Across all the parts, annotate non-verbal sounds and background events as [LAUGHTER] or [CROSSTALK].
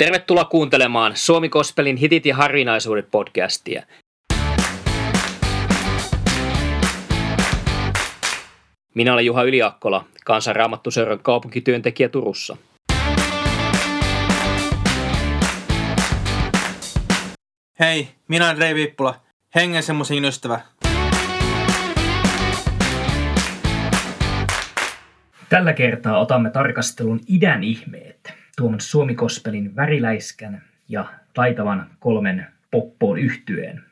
Tervetuloa kuuntelemaan Suomi Kospelin hitit ja harvinaisuudet podcastia. Minä olen Juha Yliakkola, kansanraamattuseuran kaupunkityöntekijä Turussa. Hei, minä olen Rei Viippula, hengen semmoisen ystävä. Tällä kertaa otamme tarkastelun idän ihmeet, tuon Suomikospelin väriläiskän ja taitavan kolmen poppoon yhtyeen.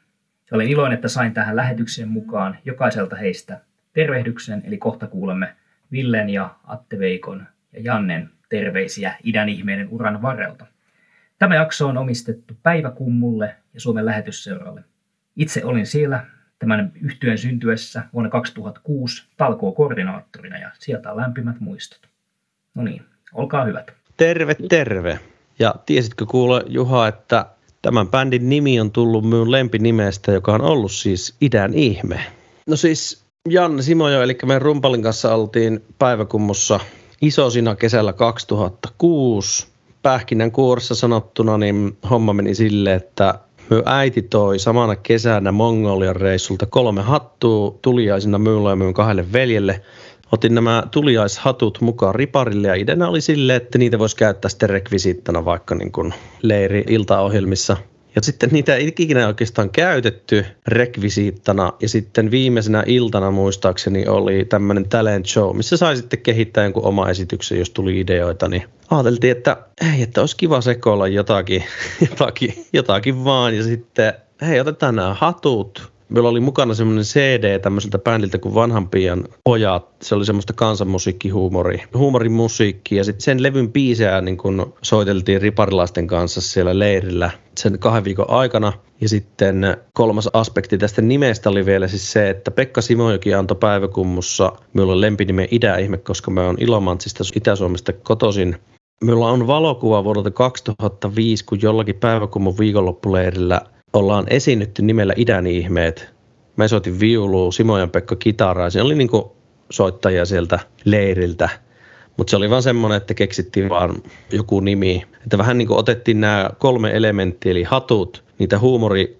Olen iloinen, että sain tähän lähetykseen mukaan jokaiselta heistä tervehdyksen, eli kohta kuulemme Villen ja Atte Veikon ja Jannen terveisiä idän ihmeiden uran varrelta. Tämä jakso on omistettu Päiväkummulle ja Suomen lähetysseuralle. Itse olin siellä tämän yhtyeen syntyessä vuonna 2006 talkoo-koordinaattorina ja sieltä on lämpimät muistot. No niin, olkaa hyvät. Terve, terve. Ja tiesitkö kuule Juha, että tämän bändin nimi on tullut minun lempinimestä, joka on ollut siis Idän ihme. No siis Janne Simojo, eli meidän rumpalin kanssa oltiin päiväkummussa isosina kesällä 2006. Pähkinän kuoressa sanottuna, niin homma meni silleen, että Myö äiti toi samana kesänä Mongolian reissulta kolme hattua tuliaisina minulle ja minun kahdelle veljelle. Otin nämä tuliaishatut mukaan riparille ja ideana oli sille, että niitä voisi käyttää sitten rekvisiittana vaikka niin kuin leiri-iltaohjelmissa – ja sitten niitä ei ikinä oikeastaan käytetty rekvisiittana. Ja sitten viimeisenä iltana muistaakseni oli tämmöinen talent show, missä sai sitten kehittää jonkun oma esityksen, jos tuli ideoita. Niin ajateltiin, että hei, että olisi kiva sekoilla jotakin, [LAUGHS] jotakin, jotakin vaan. Ja sitten hei, otetaan nämä hatut, Meillä oli mukana semmoinen CD tämmöiseltä bändiltä kuin Vanhan pian pojat. Se oli semmoista kansanmusiikkihuumori, huumorimusiikki ja sitten sen levyn biisejä niin kun soiteltiin riparilaisten kanssa siellä leirillä sen kahden viikon aikana. Ja sitten kolmas aspekti tästä nimestä oli vielä siis se, että Pekka Simojoki antoi päiväkummussa minulle lempinime Idä-ihme, koska mä oon Ilomantsista Itä-Suomesta kotoisin. Meillä on valokuva vuodelta 2005, kun jollakin päiväkummun viikonloppuleirillä – ollaan esiinnytty nimellä Idän ihmeet. Mä soitin viulua, Simojan Pekka kitaraa. Se oli niinku soittajia sieltä leiriltä. Mutta se oli vaan semmoinen, että keksittiin vaan joku nimi. Että vähän niin kuin otettiin nämä kolme elementtiä, eli hatut, niitä huumori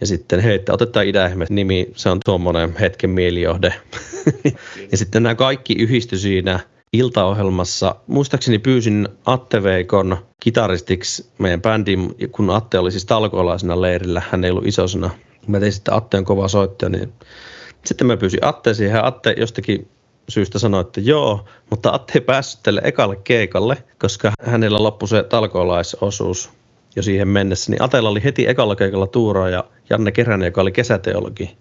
ja sitten hei, että otetaan idäihme nimi, se on tuommoinen hetken mielijohde. [LAUGHS] ja sitten nämä kaikki yhdistyi siinä iltaohjelmassa. Muistaakseni pyysin Atte Veikon kitaristiksi meidän bändiin, kun Atte oli siis talkoolaisena leirillä, hän ei ollut isosena. Mä tein sitten Atteen kova soittaja, niin sitten mä pyysin Atte siihen. Atte jostakin syystä sanoi, että joo, mutta Atte ei päässyt tälle ekalle keikalle, koska hänellä loppui se talkoolaisosuus jo siihen mennessä. Niin Atella oli heti ekalla keikalla tuuraa ja Janne Keränen, joka oli kesäteologi.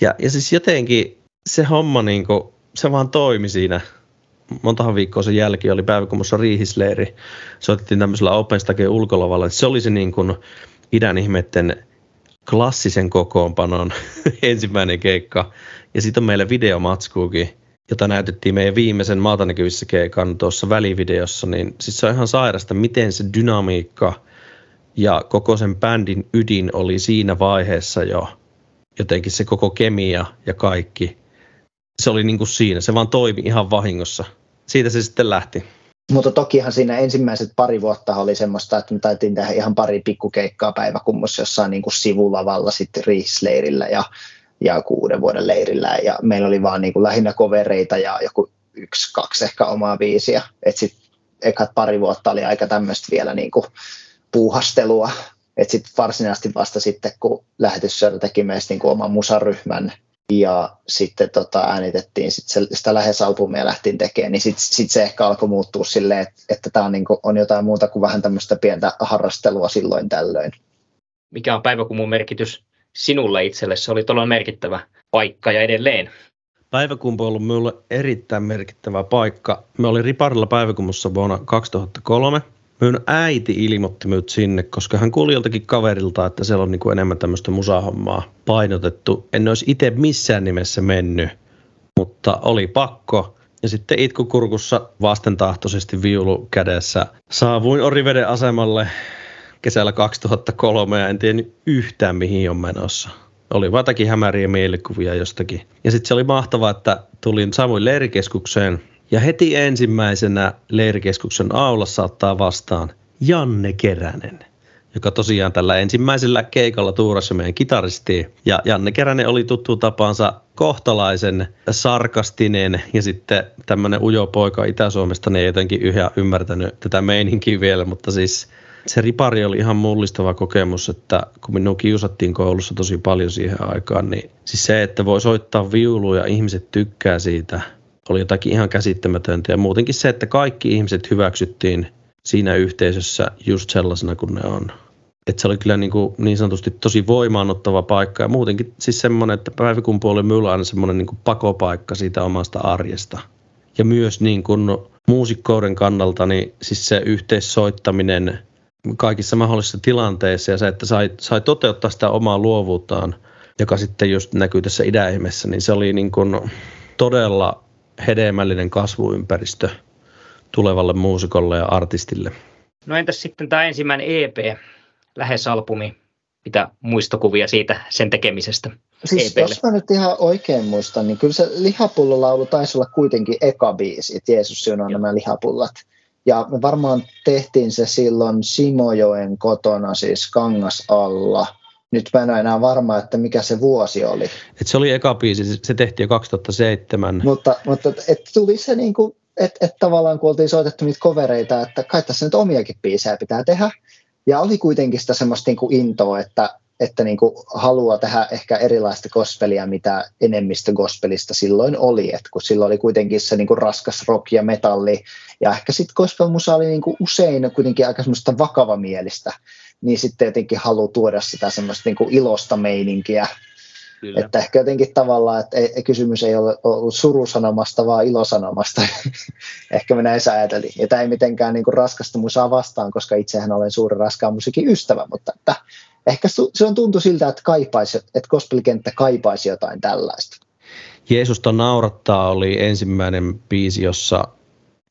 Ja, ja siis jotenkin se homma niin kuin, se vaan toimi siinä montahan viikkoa sen jälkeen oli päiväkummussa riihisleiri. Soitettiin tämmöisellä OpenStagen ulkolavalla. Se oli se niin kuin idän ihmeiden klassisen kokoonpanon [LAUGHS] ensimmäinen keikka. Ja sitten on meillä videomatskuukin, jota näytettiin meidän viimeisen maatanäkyvissä keikan tuossa välivideossa. Niin siis se on ihan sairasta, miten se dynamiikka ja koko sen bändin ydin oli siinä vaiheessa jo jotenkin se koko kemia ja kaikki – se oli niin kuin siinä, se vaan toimi ihan vahingossa. Siitä se sitten lähti. Mutta tokihan siinä ensimmäiset pari vuotta oli semmoista, että me taitiin tehdä ihan pari pikkukeikkaa päiväkummussa jossain niin kuin sivulavalla sitten riisleirillä ja, ja kuuden vuoden leirillä. Ja meillä oli vaan niin kuin lähinnä kovereita ja joku yksi, kaksi ehkä omaa biisiä. Että sitten ekat pari vuotta oli aika tämmöistä vielä niin kuin puuhastelua. Että sitten varsinaisesti vasta sitten, kun lähetysseuра teki meistä niin kuin oman musaryhmän, ja sitten tota, äänitettiin sit se, sitä lähes albumia lähtiin tekemään, niin sitten sit se ehkä alkoi muuttua silleen, että, että tämä on, niinku, on jotain muuta kuin vähän tämmöistä pientä harrastelua silloin tällöin. Mikä on päiväkumun merkitys sinulle itselle? Se oli todella merkittävä paikka ja edelleen. Päiväkumpu on ollut minulle erittäin merkittävä paikka. Me olin Riparilla päiväkumussa vuonna 2003 Minun äiti ilmoitti minut sinne, koska hän kuuli joltakin kaverilta, että siellä on niin kuin enemmän tämmöistä musahommaa painotettu. En olisi itse missään nimessä mennyt, mutta oli pakko. Ja sitten itkukurkussa vastentahtoisesti viulu kädessä saavuin Oriveden asemalle kesällä 2003 ja en tiennyt yhtään mihin on menossa. Oli jotakin hämäriä mielikuvia jostakin. Ja sitten se oli mahtavaa, että tulin Samuin leirikeskukseen – ja heti ensimmäisenä leirikeskuksen aulassa ottaa vastaan Janne Keränen, joka tosiaan tällä ensimmäisellä keikalla tuurassa meidän kitaristi. Ja Janne Keränen oli tuttu tapansa kohtalaisen sarkastinen ja sitten tämmöinen ujo poika Itä-Suomesta, niin ei jotenkin yhä ymmärtänyt tätä meininkiä vielä, mutta siis se ripari oli ihan mullistava kokemus, että kun minua kiusattiin koulussa tosi paljon siihen aikaan, niin siis se, että voi soittaa viulua ja ihmiset tykkää siitä, oli jotakin ihan käsittämätöntä. Ja muutenkin se, että kaikki ihmiset hyväksyttiin siinä yhteisössä just sellaisena kuin ne on. Että se oli kyllä niin, kuin niin sanotusti tosi voimaanottava paikka ja muutenkin siis semmoinen, että päiväkumpu oli minulla aina semmoinen niin pakopaikka siitä omasta arjesta. Ja myös niin kuin muusikkouden kannalta, niin siis se yhteissoittaminen kaikissa mahdollisissa tilanteissa ja se, että sai, sai toteuttaa sitä omaa luovuuttaan, joka sitten just näkyy tässä idäihmessä, niin se oli niin kuin todella hedelmällinen kasvuympäristö tulevalle muusikolle ja artistille. No entäs sitten tämä ensimmäinen EP, lähes albumi, mitä muistokuvia siitä sen tekemisestä? Siis EPlle? jos mä nyt ihan oikein muistan, niin kyllä se lihapullolaulu taisi olla kuitenkin eka biisi, että Jeesus on nämä lihapullat. Ja me varmaan tehtiin se silloin Simojoen kotona, siis Kangas alla. Nyt mä en ole enää varma, että mikä se vuosi oli. Et se oli eka biisi, se tehtiin jo 2007. Mutta, mutta et tuli se niin kuin, että et tavallaan kun oltiin soitettu niitä kovereita, että kai tässä nyt omiakin biisejä pitää tehdä. Ja oli kuitenkin sitä semmoista niin kuin intoa, että, että niin kuin haluaa tehdä ehkä erilaista gospelia, mitä enemmistö gospelista silloin oli. Et kun silloin oli kuitenkin se niin kuin raskas rock ja metalli, ja ehkä sitten gospelmusa oli niin kuin usein kuitenkin aika semmoista vakavamielistä, niin sitten jotenkin haluaa tuoda sitä semmoista niin kuin ilosta meininkiä. Kyllä. Että ehkä jotenkin tavallaan, että ei, kysymys ei ole ollut surusanomasta, vaan ilosanomasta. [LAUGHS] ehkä me näin ajatelin. Ja tämä ei mitenkään niin kuin raskasta musaa vastaan, koska itsehän olen suuri raskaan musiikin ystävä, mutta että ehkä se on tuntu siltä, että, kaipaisi, että gospelkenttä kaipaisi jotain tällaista. Jeesusta naurattaa oli ensimmäinen biisi, jossa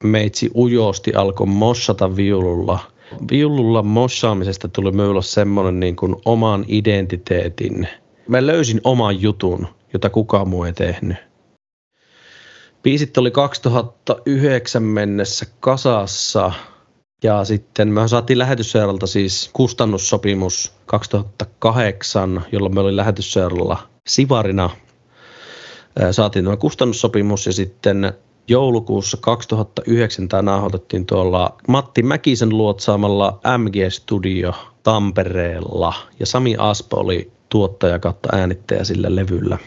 meitsi ujosti alkoi mossata viululla. Viululla mossaamisesta tuli minulle semmoinen niin kuin oman identiteetin. Mä löysin oman jutun, jota kukaan muu ei tehnyt. Biisit oli 2009 mennessä kasassa ja sitten me saatiin lähetysseuralta siis kustannussopimus 2008, jolloin me oli lähetysseuralla Sivarina. Saatiin tämä kustannussopimus ja sitten joulukuussa 2009 tämä nauhoitettiin tuolla Matti Mäkisen luotsaamalla MG Studio Tampereella ja Sami Aspo oli tuottaja kautta äänittäjä sillä levyllä.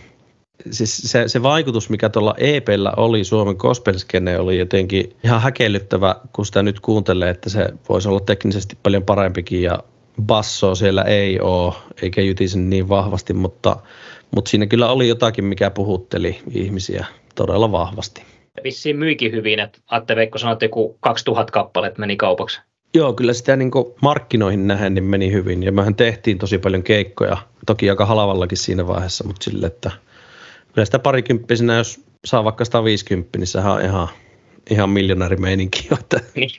Siis se, se vaikutus, mikä tuolla EPllä oli Suomen gospelskene, oli jotenkin ihan häkellyttävä, kun sitä nyt kuuntelee, että se voisi olla teknisesti paljon parempikin ja bassoa siellä ei ole, eikä jytisen niin vahvasti, mutta, mutta siinä kyllä oli jotakin, mikä puhutteli ihmisiä todella vahvasti vissiin myikin hyvin, että Atte Veikko sanoi, että joku 2000 kappaleet meni kaupaksi. Joo, kyllä sitä niin markkinoihin nähden niin meni hyvin. Ja mehän tehtiin tosi paljon keikkoja, toki aika halavallakin siinä vaiheessa, mutta sille, että kyllä sitä parikymppisenä, jos saa vaikka 150, niin sehän on ihan, ihan miljonäärimeininki. Että... Niin,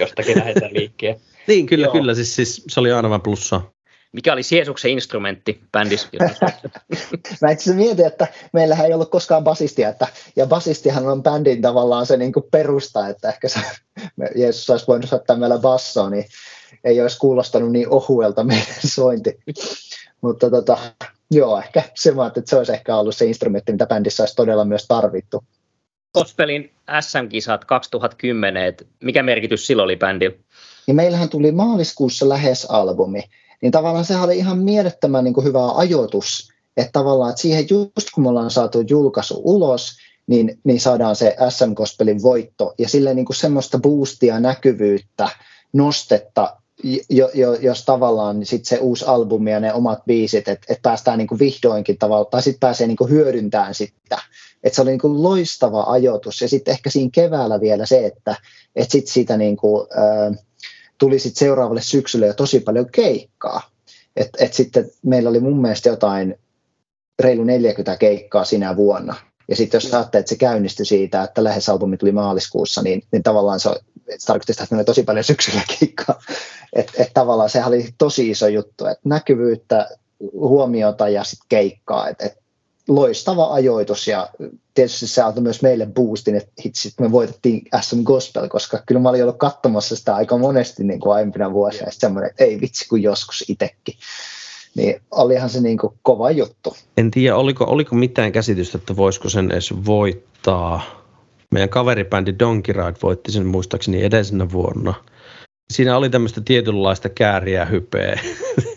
jostakin lähdetään liikkeelle. [LAUGHS] niin, kyllä, Joo. kyllä. Siis, siis, se oli aina vain plussaa. Mikä oli Jeesuksen instrumentti bändissä? [LAUGHS] Mä itse mietin, että meillähän ei ollut koskaan basistia, että, ja basistihan on bändin tavallaan se niin kuin perusta, että ehkä se, Jeesus olisi voinut soittaa meillä bassoa, niin ei olisi kuulostanut niin ohuelta meidän sointi. Mutta tota, joo, ehkä se että se olisi ehkä ollut se instrumentti, mitä bändissä olisi todella myös tarvittu. Gospelin SM-kisat 2010, että mikä merkitys silloin oli bändillä? Niin meillähän tuli maaliskuussa lähes albumi, niin tavallaan se oli ihan mielettömän niin kuin hyvä ajoitus, että tavallaan että siihen just kun me ollaan saatu julkaisu ulos, niin, niin saadaan se SM Gospelin voitto ja sille niin kuin semmoista boostia, näkyvyyttä, nostetta, jo, jo, jos tavallaan niin sit se uusi albumi ja ne omat biisit, että et päästään niin kuin vihdoinkin tavallaan, tai sitten pääsee niin kuin hyödyntämään sitä. Että se oli niin kuin loistava ajoitus. Ja sitten ehkä siinä keväällä vielä se, että et sitten siitä niin kuin, äh, tuli sitten seuraavalle syksylle jo tosi paljon keikkaa. Et, et sitten meillä oli mun mielestä jotain reilu 40 keikkaa sinä vuonna. Ja sitten jos saatte, että se käynnistyi siitä, että lähes albumi tuli maaliskuussa, niin, niin tavallaan se, se tarkoitti sitä, että meillä oli tosi paljon syksyllä [LAUGHS] keikkaa. Että et tavallaan se oli tosi iso juttu, että näkyvyyttä, huomiota ja sitten keikkaa. Et, et loistava ajoitus ja tietysti se antoi myös meille boostin, että hitsi, me voitettiin SM Gospel, koska kyllä mä olin ollut katsomassa sitä aika monesti niin kuin aiempina vuosina, ja semmoinen, että ei vitsi kuin joskus itsekin. Niin olihan se niin kuin kova juttu. En tiedä, oliko, oliko mitään käsitystä, että voisiko sen edes voittaa. Meidän kaveribändi Donkey Ride voitti sen muistaakseni edellisenä vuonna. Siinä oli tämmöistä tietynlaista kääriä hypeä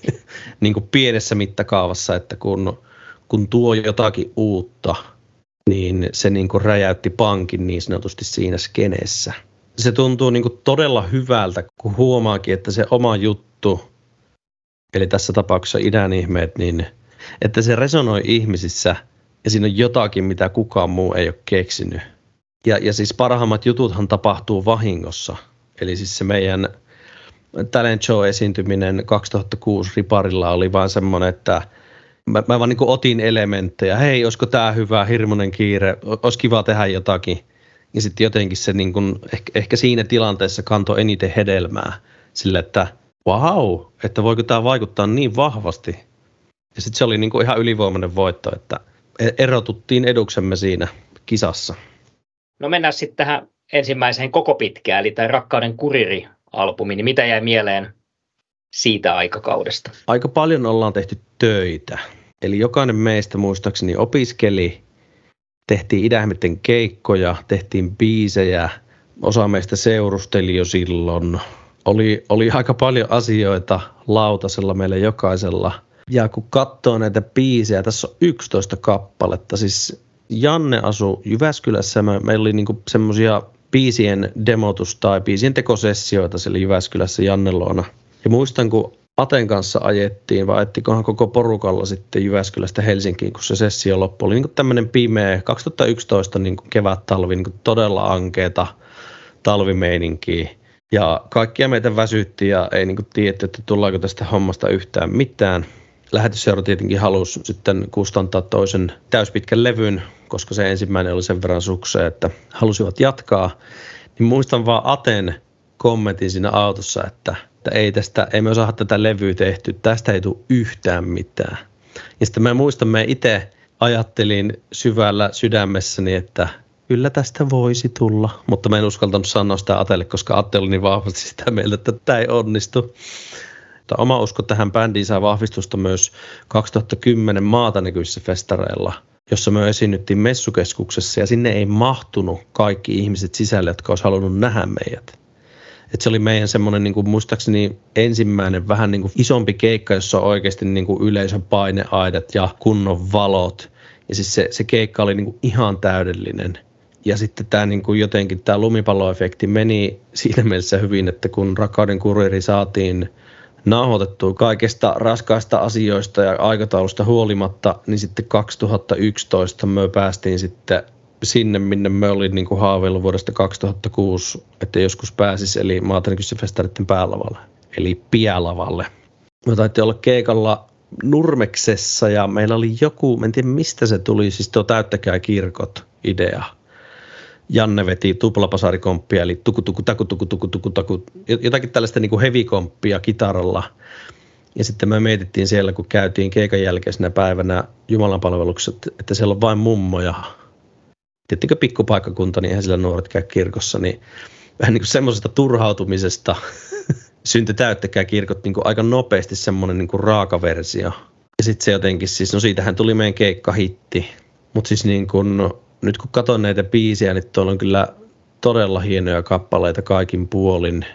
[LAUGHS] niin kuin pienessä mittakaavassa, että kun, kun tuo jotakin uutta – niin se niin kuin räjäytti pankin niin sanotusti siinä skeneessä. Se tuntuu niin kuin todella hyvältä, kun huomaakin, että se oma juttu, eli tässä tapauksessa idän ihmeet, niin että se resonoi ihmisissä ja siinä on jotakin, mitä kukaan muu ei ole keksinyt. Ja, ja siis parhaimmat jututhan tapahtuu vahingossa. Eli siis se meidän talent show esiintyminen 2006 Riparilla oli vain semmoinen, että – mä, mä vaan niin otin elementtejä. Hei, olisiko tämä hyvä, hirmuinen kiire, olisi kiva tehdä jotakin. Ja sitten jotenkin se niin kuin, ehkä, ehkä siinä tilanteessa kantoi eniten hedelmää sille, että wow, että voiko tämä vaikuttaa niin vahvasti. Ja sitten se oli niin kuin ihan ylivoimainen voitto, että e-, erotuttiin eduksemme siinä kisassa. No mennään sitten tähän ensimmäiseen koko pitkään, eli tämä Rakkauden kuriri-albumi, niin mitä jäi mieleen siitä aikakaudesta? Aika paljon ollaan tehty töitä. Eli jokainen meistä muistaakseni opiskeli, tehtiin idähmitten keikkoja, tehtiin biisejä, osa meistä seurusteli jo silloin. Oli, oli aika paljon asioita lautasella meillä jokaisella. Ja kun katsoo näitä biisejä, tässä on 11 kappaletta. Siis Janne asui Jyväskylässä, me, meillä oli niinku semmoisia biisien demotus- tai biisien tekosessioita siellä Jyväskylässä Janne luona. Ja muistan, kun Aten kanssa ajettiin, vai ajettikohan koko porukalla sitten Jyväskylästä Helsinkiin, kun se sessio loppui. Oli niin tämmöinen pimeä 2011 niin kevät-talvi, niin todella ankeeta talvimeininkiä. Ja kaikkia meitä väsytti ja ei niin tiedetty, että tullaanko tästä hommasta yhtään mitään. Lähetysseura tietenkin halusi sitten kustantaa toisen täyspitkän levyn, koska se ensimmäinen oli sen verran sukseen, että halusivat jatkaa. Niin muistan vaan Aten kommentin siinä autossa, että – että ei tästä, ei me osaa tätä levyä tehty, tästä ei tule yhtään mitään. Ja sitten mä muistan, mä itse ajattelin syvällä sydämessäni, että kyllä tästä voisi tulla, mutta mä en uskaltanut sanoa sitä Atelle, koska Atte oli niin vahvasti sitä mieltä, että tämä ei onnistu. Mutta oma usko tähän bändiin saa vahvistusta myös 2010 maata näkyissä festareilla, jossa me esiinnyttiin messukeskuksessa ja sinne ei mahtunut kaikki ihmiset sisälle, jotka olisi halunnut nähdä meidät. Et se oli meidän semmoinen niin kuin, muistaakseni ensimmäinen vähän niin kuin isompi keikka, jossa on oikeasti niin kuin yleisön paineaidat ja kunnon valot. Ja siis se, se keikka oli niin kuin ihan täydellinen. Ja sitten tämä niin kuin jotenkin tämä lumipalloefekti meni siinä mielessä hyvin, että kun Rakkauden kuriri saatiin nauhoitettua kaikesta raskaista asioista ja aikataulusta huolimatta, niin sitten 2011 me päästiin sitten sinne, minne me olin niin haaveillut vuodesta 2006, että joskus pääsisi, eli Maatankyssifestareiden päälavalle, eli piälavalle. Me taittiin olla keikalla Nurmeksessa ja meillä oli joku, en tiedä mistä se tuli, siis tuo Täyttäkää kirkot idea. Janne veti tuplapasarikomppia, eli tuku tuku taku tuku tuku tuku taku, jotakin tällaista niin kuin hevikomppia kitaralla. Ja sitten me mietittiin siellä, kun käytiin keikan jälkeisenä päivänä Jumalan palveluksessa, että siellä on vain mummoja tiettikö pikkupaikkakunta, niin eihän sillä nuoret käy kirkossa, niin vähän niin kuin semmoisesta turhautumisesta [LAUGHS] syntyi täyttäkää kirkot niin kuin aika nopeasti semmoinen niin kuin raaka versio. Ja sitten se jotenkin siis, no siitähän tuli meidän keikkahitti. Mutta siis niin kuin, nyt kun katson näitä biisejä, niin tuolla on kyllä todella hienoja kappaleita kaikin puolin.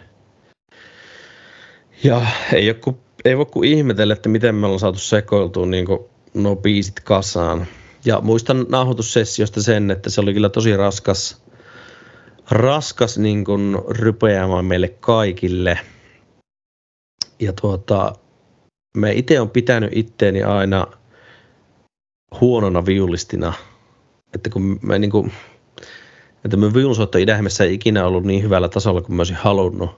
Ja ei, ole ku, ei voi kuin ihmetellä, että miten me ollaan saatu sekoiltua niin nuo biisit kasaan. Ja muistan nauhoitussessiosta sen, että se oli kyllä tosi raskas, raskas niin kuin meille kaikille. Ja tuota, me itse on pitänyt itteeni aina huonona viulistina. Että kun me niin kuin, että me viulunsoitto idähmessä ei ikinä ollut niin hyvällä tasolla kuin mä olisin halunnut,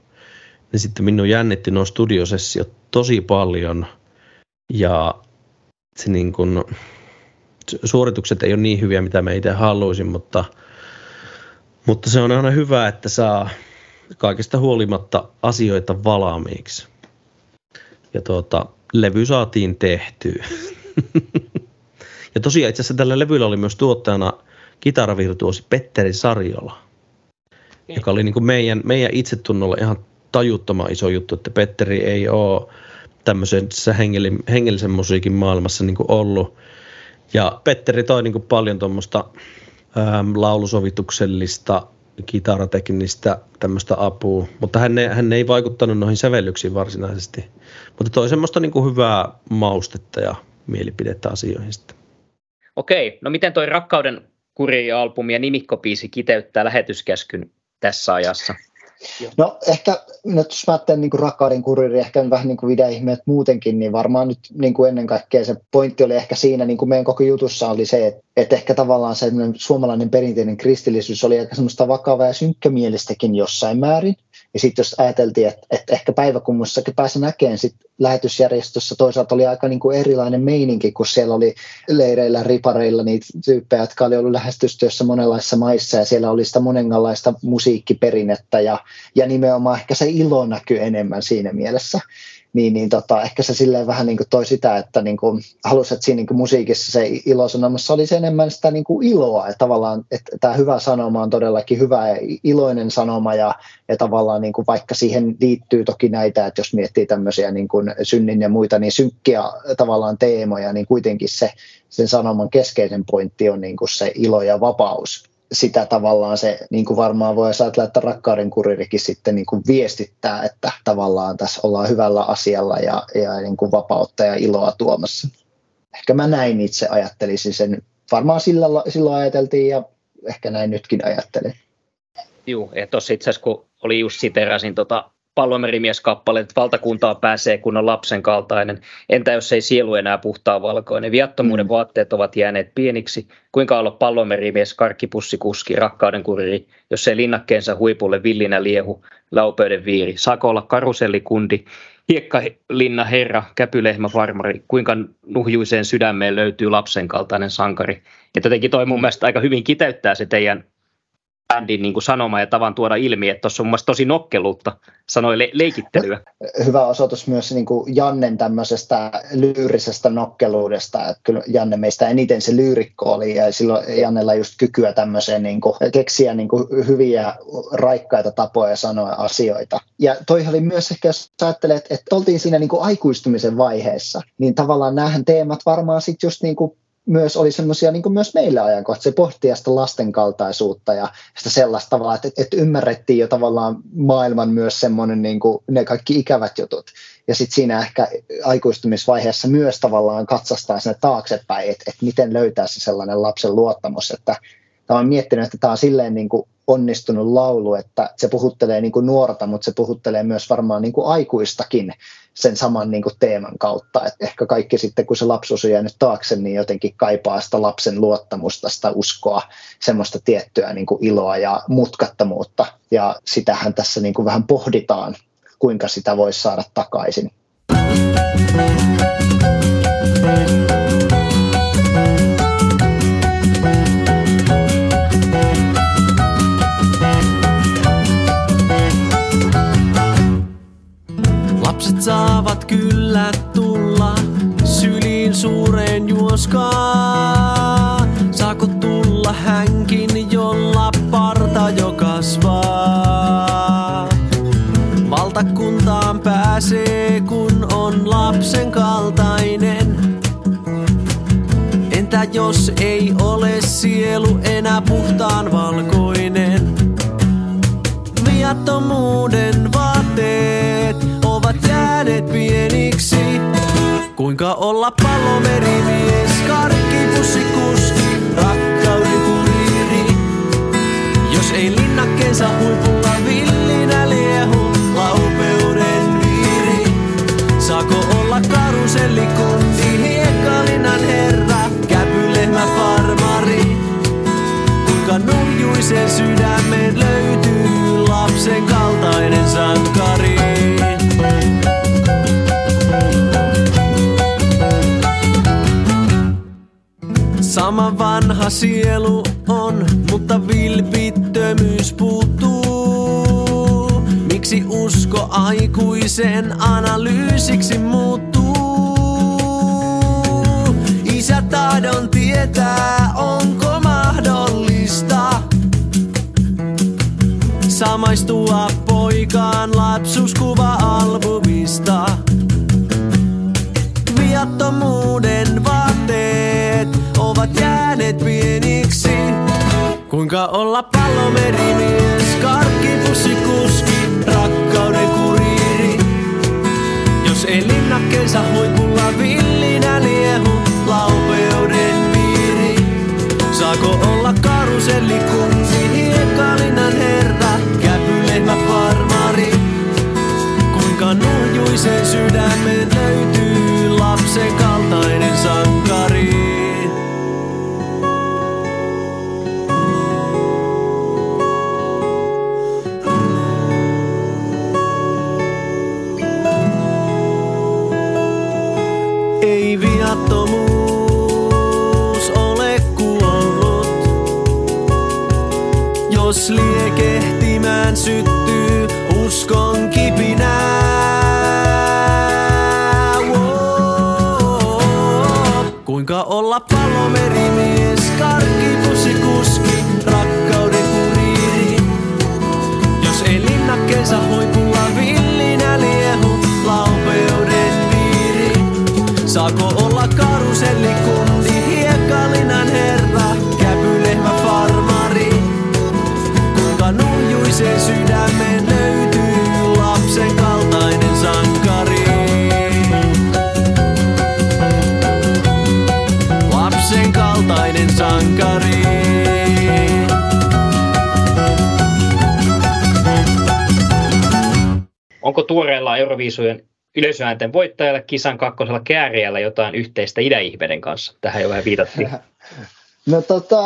niin sitten minun jännitti nuo studiosessiot tosi paljon. Ja se niin kuin, suoritukset ei ole niin hyviä, mitä me itse haluaisin, mutta, mutta se on aina hyvä, että saa kaikesta huolimatta asioita valmiiksi. Ja tuota, levy saatiin tehtyä. [LAUGHS] ja tosiaan itse asiassa tällä levyllä oli myös tuottajana kitaravirtuosi Petteri Sarjola, joka oli niin kuin meidän, meidän itsetunnolla ihan tajuttoman iso juttu, että Petteri ei ole tämmöisessä hengellisen musiikin maailmassa niin kuin ollut. Ja Petteri toi niin paljon tuommoista laulusovituksellista, kitarateknistä tämmöistä apua, mutta hän ei, hän ei vaikuttanut noihin sävellyksiin varsinaisesti. Mutta toi semmoista niin hyvää maustetta ja mielipidettä asioihin sitten. Okei, no miten toi Rakkauden kuri-albumi ja nimikkopiisi kiteyttää lähetyskäskyn tässä ajassa? No ehkä nyt jos mä ajattelen niin rakkauden kuriri, ehkä vähän niin kuin ihmeet muutenkin, niin varmaan nyt niin kuin ennen kaikkea se pointti oli ehkä siinä, niin kuin meidän koko jutussa oli se, että, että ehkä tavallaan se suomalainen perinteinen kristillisyys oli aika semmoista vakavaa ja synkkämielistäkin jossain määrin. Ja sitten jos ajateltiin, että, että ehkä päiväkummussakin pääsi näkemään sit lähetysjärjestössä toisaalta oli aika niin kuin erilainen meininki, kun siellä oli leireillä, ripareilla niitä tyyppejä, jotka oli ollut lähestystyössä monenlaisissa maissa ja siellä oli sitä monenlaista musiikkiperinnettä ja, ja nimenomaan ehkä se ilo näkyy enemmän siinä mielessä niin, niin tota, ehkä se silleen vähän niin kuin toi sitä, että niin kuin halusi, että siinä niin kuin musiikissa se ilosanomassa olisi enemmän sitä niin kuin iloa, että tavallaan että tämä hyvä sanoma on todellakin hyvä ja iloinen sanoma ja, ja tavallaan niin kuin vaikka siihen liittyy toki näitä, että jos miettii tämmöisiä niin kuin synnin ja muita, niin synkkiä tavallaan teemoja, niin kuitenkin se sen sanoman keskeisen pointti on niin kuin se ilo ja vapaus sitä tavallaan se, niin kuin varmaan voi ajatella, että rakkauden kuririkin sitten niin kuin viestittää, että tavallaan tässä ollaan hyvällä asialla ja, ja niin kuin vapautta ja iloa tuomassa. Ehkä mä näin itse ajattelisin sen. Varmaan sillä, silloin ajateltiin ja ehkä näin nytkin ajattelen. Joo, ja tuossa itse asiassa kun oli just siterasin tota pallomerimieskappaleen, että valtakuntaa pääsee, kun on lapsen kaltainen. Entä jos ei sielu enää puhtaa valkoinen? Viattomuuden mm. vaatteet ovat jääneet pieniksi. Kuinka olla pallomerimies, karkkipussikuski, rakkauden kuriri, jos ei linnakkeensa huipulle villinä liehu, laupöiden viiri? Saako olla karusellikundi, hiekkalinna herra, käpylehmä farmari, kuinka nuhjuiseen sydämeen löytyy lapsen kaltainen sankari. Ja jotenkin toi mun mielestä aika hyvin kiteyttää se teidän bändin niin kuin sanoma ja tavan tuoda ilmi, että tuossa on mun tosi nokkeluutta, sanoi le- leikittelyä. Hyvä osoitus myös niin kuin Jannen tämmöisestä lyyrisestä nokkeluudesta, että kyllä Janne meistä eniten se lyyrikko oli ja silloin Jannella just kykyä tämmöiseen niin kuin, keksiä niin kuin hyviä raikkaita tapoja sanoa asioita. Ja toi oli myös ehkä, jos ajattelet, että oltiin siinä niin kuin aikuistumisen vaiheessa, niin tavallaan näähän teemat varmaan sitten just niin kuin myös oli semmoisia niin myös meille ajankohta, se pohtia sitä lasten kaltaisuutta ja sitä sellaista tavalla, että, että ymmärrettiin jo tavallaan maailman myös semmoinen niin kuin ne kaikki ikävät jutut. Ja sitten siinä ehkä aikuistumisvaiheessa myös tavallaan katsastaa sinne taaksepäin, että, että miten löytää se sellainen lapsen luottamus, että Mä olen miettinyt, että tämä on silleen niin kuin onnistunut laulu, että se puhuttelee niin kuin nuorta, mutta se puhuttelee myös varmaan niin kuin aikuistakin sen saman niin kuin teeman kautta. Et ehkä kaikki sitten, kun se lapsuus on jäänyt taakse, niin jotenkin kaipaa sitä lapsen luottamusta, sitä uskoa, semmoista tiettyä niin kuin iloa ja mutkattomuutta. Ja sitähän tässä niin kuin vähän pohditaan, kuinka sitä voisi saada takaisin. Lapset saavat kyllä tulla syliin suureen juoskaa. Saako tulla hänkin, jolla parta jo kasvaa? Valtakuntaan pääsee, kun on lapsen kaltainen. Entä jos ei ole sielu enää puhtaan valkoinen? Olla pallomerimies, kuski, rakkauden kuriiri. Jos ei linnakkeensa huipulla villinä liehu, laupeuden viiri. Saako olla karusellikundi, hiekkalinnan herra, käpylehmä farmari. Kuinka nuijuisen sydämen sama vanha sielu on, mutta vilpittömyys puuttuu. Miksi usko aikuisen analyysiksi muuttuu? Isä tahdon tietää, onko mahdollista samaistua poikaan lapsuskuva-albumista. Jääneet pieniksi. Kuinka olla pallomerimies, karkkipussikuski, rakkauden kuriiri. Jos ei linnakkeensa huipulla villinä liehu, laupeuden piiri. Saako olla karusellikunti, hiekkalinnan herra, käpylehmä farmari? Kuinka nuhjuisen sydämen löytyy lapsen kaltainen syttyy uskon kipinää. Kuinka olla palomerimies, karkkipussikuski, rakkauden kuriiri. Jos ei linnakkeensa huipulla villinä liehu, laupeuden piiri. Saako Onko tuoreella Euroviisujen yleisöäänten voittajalla kisan kakkosella kääriällä jotain yhteistä idäihmeiden kanssa? Tähän jo vähän viitattiin. [LAUGHS] No tota,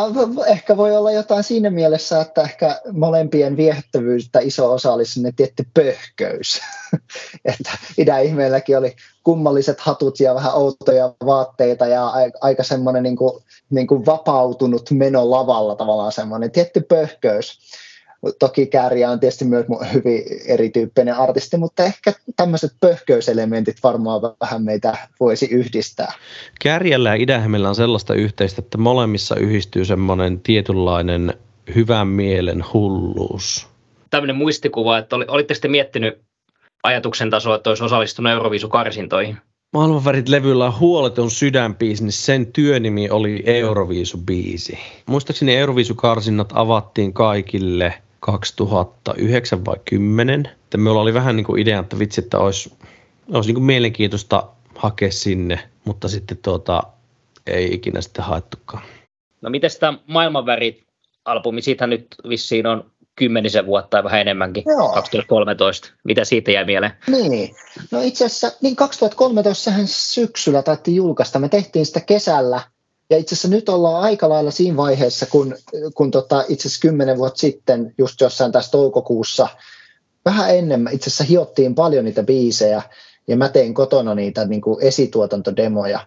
ehkä voi olla jotain siinä mielessä, että ehkä molempien viehättävyyttä iso osa oli sinne tietty pöhköys. [LAUGHS] että idäihmeelläkin oli kummalliset hatut ja vähän outoja vaatteita ja aika semmoinen niin kuin, niin kuin vapautunut meno lavalla tavallaan semmoinen tietty pöhköys. Toki Kääriä on tietysti myös hyvin erityyppinen artisti, mutta ehkä tämmöiset pöhköyselementit varmaan vähän meitä voisi yhdistää. Kärjellä ja Idähemellä on sellaista yhteistä, että molemmissa yhdistyy semmoinen tietynlainen hyvän mielen hulluus. Tämmöinen muistikuva, että oli, olitte sitten miettinyt ajatuksen tasoa, että olisi osallistunut Euroviisukarsintoihin? Maailmanvärit levyllä on huoleton sydänbiisi, niin sen työnimi oli Euroviisubiisi. Muistaakseni Euroviisukarsinnat avattiin kaikille 2009 vai 10. Että meillä oli vähän niin kuin idea, että vitsi, että olisi, olisi niin kuin mielenkiintoista hakea sinne, mutta sitten tuota, ei ikinä sitten haettukaan. No miten tämä Maailmanvärit-albumi, siitä nyt vissiin on kymmenisen vuotta tai vähän enemmänkin, Joo. 2013. Mitä siitä jäi mieleen? Niin, no itse asiassa niin 2013 sehän syksyllä taidettiin julkaista. Me tehtiin sitä kesällä ja itse asiassa nyt ollaan aika lailla siinä vaiheessa, kun, kun tota, itse asiassa kymmenen vuotta sitten, just jossain tässä toukokuussa, vähän enemmän, itse asiassa hiottiin paljon niitä biisejä ja mä tein kotona niitä niin kuin esituotantodemoja.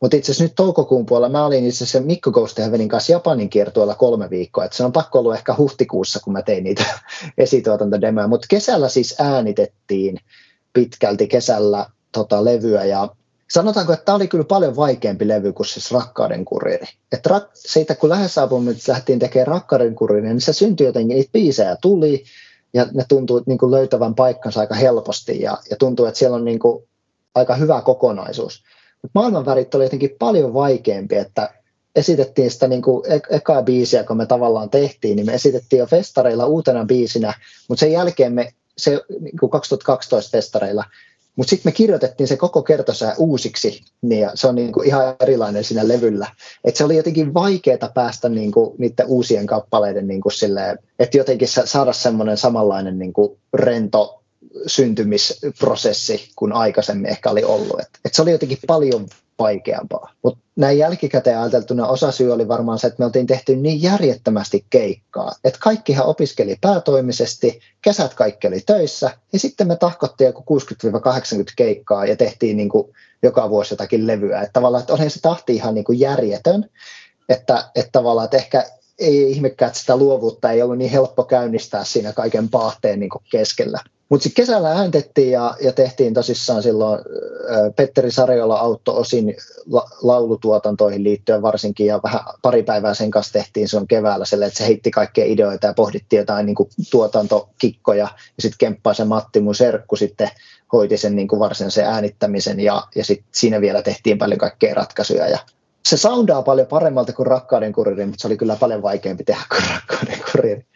Mutta itse asiassa nyt toukokuun puolella mä olin itse asiassa Mikko Ghost kanssa Japanin kiertueella kolme viikkoa. Et se on pakko ollut ehkä huhtikuussa, kun mä tein niitä [LAUGHS] esituotantodemoja. Mutta kesällä siis äänitettiin pitkälti kesällä tota, levyä ja sanotaanko, että tämä oli kyllä paljon vaikeampi levy kuin siis Rakkauden kuriri. Et rak, siitä kun lähes albumit lähdettiin tekemään Rakkauden kuriri, niin se syntyi jotenkin, niitä biisejä tuli ja ne tuntuu niin kuin löytävän paikkansa aika helposti ja, ja tuntuu, että siellä on niin kuin aika hyvä kokonaisuus. Mutta maailmanvärit oli jotenkin paljon vaikeampi, että esitettiin sitä niin kuin e- ekaa biisiä, kun me tavallaan tehtiin, niin me esitettiin jo festareilla uutena biisinä, mutta sen jälkeen me se niin kuin 2012 festareilla, mutta sitten me kirjoitettiin se koko kertosää uusiksi, niin se on niin kuin ihan erilainen siinä levyllä. Et se oli jotenkin vaikeaa päästä niin kuin niiden uusien kappaleiden, niin silleen, että jotenkin sa- saada semmoinen samanlainen niin kuin rento syntymisprosessi kuin aikaisemmin ehkä oli ollut. Et, et se oli jotenkin paljon vaikeampaa. Mutta näin jälkikäteen ajateltuna osa syy oli varmaan se, että me oltiin tehty niin järjettömästi keikkaa, että kaikkihan opiskeli päätoimisesti, kesät kaikki oli töissä, ja sitten me tahkottiin joku 60-80 keikkaa ja tehtiin niin kuin joka vuosi jotakin levyä. Että tavallaan, että olihan se tahti ihan niin kuin järjetön, että, että tavallaan, että ehkä ei ihmekään, että sitä luovuutta ei ollut niin helppo käynnistää siinä kaiken paahteen niin keskellä. Mutta sitten kesällä ääntettiin ja, ja tehtiin tosissaan silloin, ää, Petteri Sarjola auttoi osin la, laulutuotantoihin liittyen varsinkin ja vähän pari päivää sen kanssa tehtiin silloin keväällä sille, että se heitti kaikkia ideoita ja pohdittiin jotain niin kuin tuotantokikkoja ja sitten Kemppaisen Matti mun serkku sitten hoiti sen niin kuin varsinaisen äänittämisen ja, ja sitten siinä vielä tehtiin paljon kaikkea ratkaisuja ja se soundaa paljon paremmalta kuin Rakkauden kuriri, mutta se oli kyllä paljon vaikeampi tehdä kuin Rakkauden kuriri.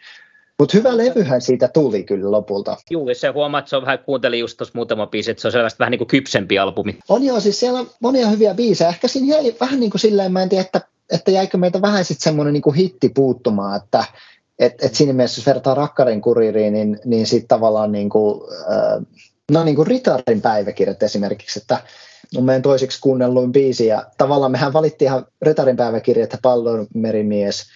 Mutta hyvä levyhän siitä tuli kyllä lopulta. Juu, se huomaa, että se on vähän, kuuntelin just tuossa muutama biisi, että se on sellaista vähän niin kuin kypsempi albumi. On joo, siis siellä on monia hyviä biisejä. Ehkä siinä jäi vähän niin kuin silleen, mä en tiedä, että, että jäikö meitä vähän sitten semmoinen niin kuin hitti puuttumaan, että et, et siinä mielessä, jos vertaa Rakkarin kuririin, niin, niin sitten tavallaan niin kuin, äh, no niin kuin Ritarin päiväkirjat esimerkiksi, että on meidän toiseksi kuunnelluin biisi ja tavallaan mehän valittiin ihan Ritarin päiväkirjat ja Pallon merimies –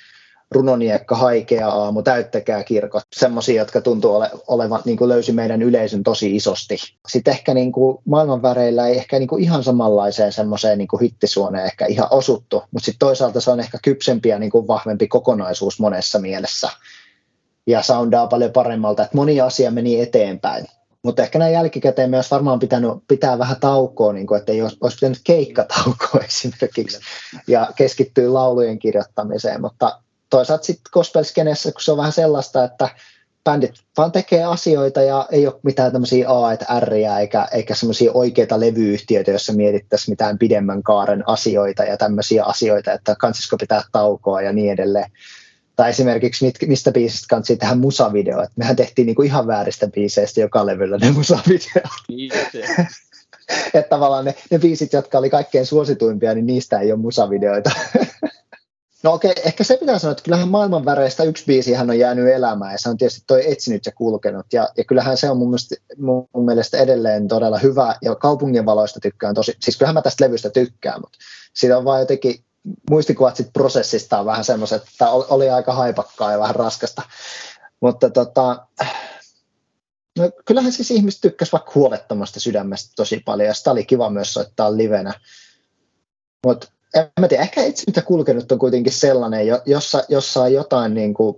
runoniekka, haikea aamu, täyttäkää kirkot, semmoisia, jotka tuntuu ole, olevan, niin kuin löysi meidän yleisön tosi isosti. Sitten ehkä niin kuin maailman väreillä ei ehkä niin kuin ihan samanlaiseen semmoiseen niin kuin hittisuoneen ehkä ihan osuttu, mutta sitten toisaalta se on ehkä kypsempi ja niin kuin vahvempi kokonaisuus monessa mielessä ja soundaa paljon paremmalta, että moni asia meni eteenpäin. Mutta ehkä näin jälkikäteen olisi varmaan pitänyt pitää vähän taukoa, niin kuin, että ei olisi, olisi pitänyt keikkataukoa [LAUGHS] esimerkiksi ja keskittyä laulujen kirjoittamiseen, mutta toisaalta sitten gospel kun se on vähän sellaista, että bändit vaan tekee asioita ja ei ole mitään tämmöisiä A että R eikä, eikä semmoisia oikeita levyyhtiöitä, joissa mietittäisiin mitään pidemmän kaaren asioita ja tämmöisiä asioita, että kansisko pitää taukoa ja niin edelleen. Tai esimerkiksi mit, mistä biisistä kansi tehdä musavideo. että mehän tehtiin niinku ihan vääristä biiseistä joka levyllä ne musavideot. [LAUGHS] että tavallaan ne, ne biisit, jotka oli kaikkein suosituimpia, niin niistä ei ole musavideoita. [LAUGHS] No okei, okay, ehkä se pitää sanoa, että kyllähän maailman väreistä yksi biisi hän on jäänyt elämään ja se on tietysti toi etsinyt ja kulkenut ja, ja kyllähän se on mun mielestä, mun mielestä edelleen todella hyvä ja kaupungin valoista tykkään tosi, siis kyllähän mä tästä levystä tykkään, mutta siitä on vaan jotenkin muistikuvat sit prosessista on vähän semmoiset, että oli aika haipakkaa ja vähän raskasta, mutta tota, no kyllähän siis ihmiset tykkäsivät vaikka huolettomasta sydämestä tosi paljon ja sitä oli kiva myös soittaa livenä, mutta en mä tiedä, ehkä etsintä kulkenut on kuitenkin sellainen, jossa, jossa on jotain niin kuin,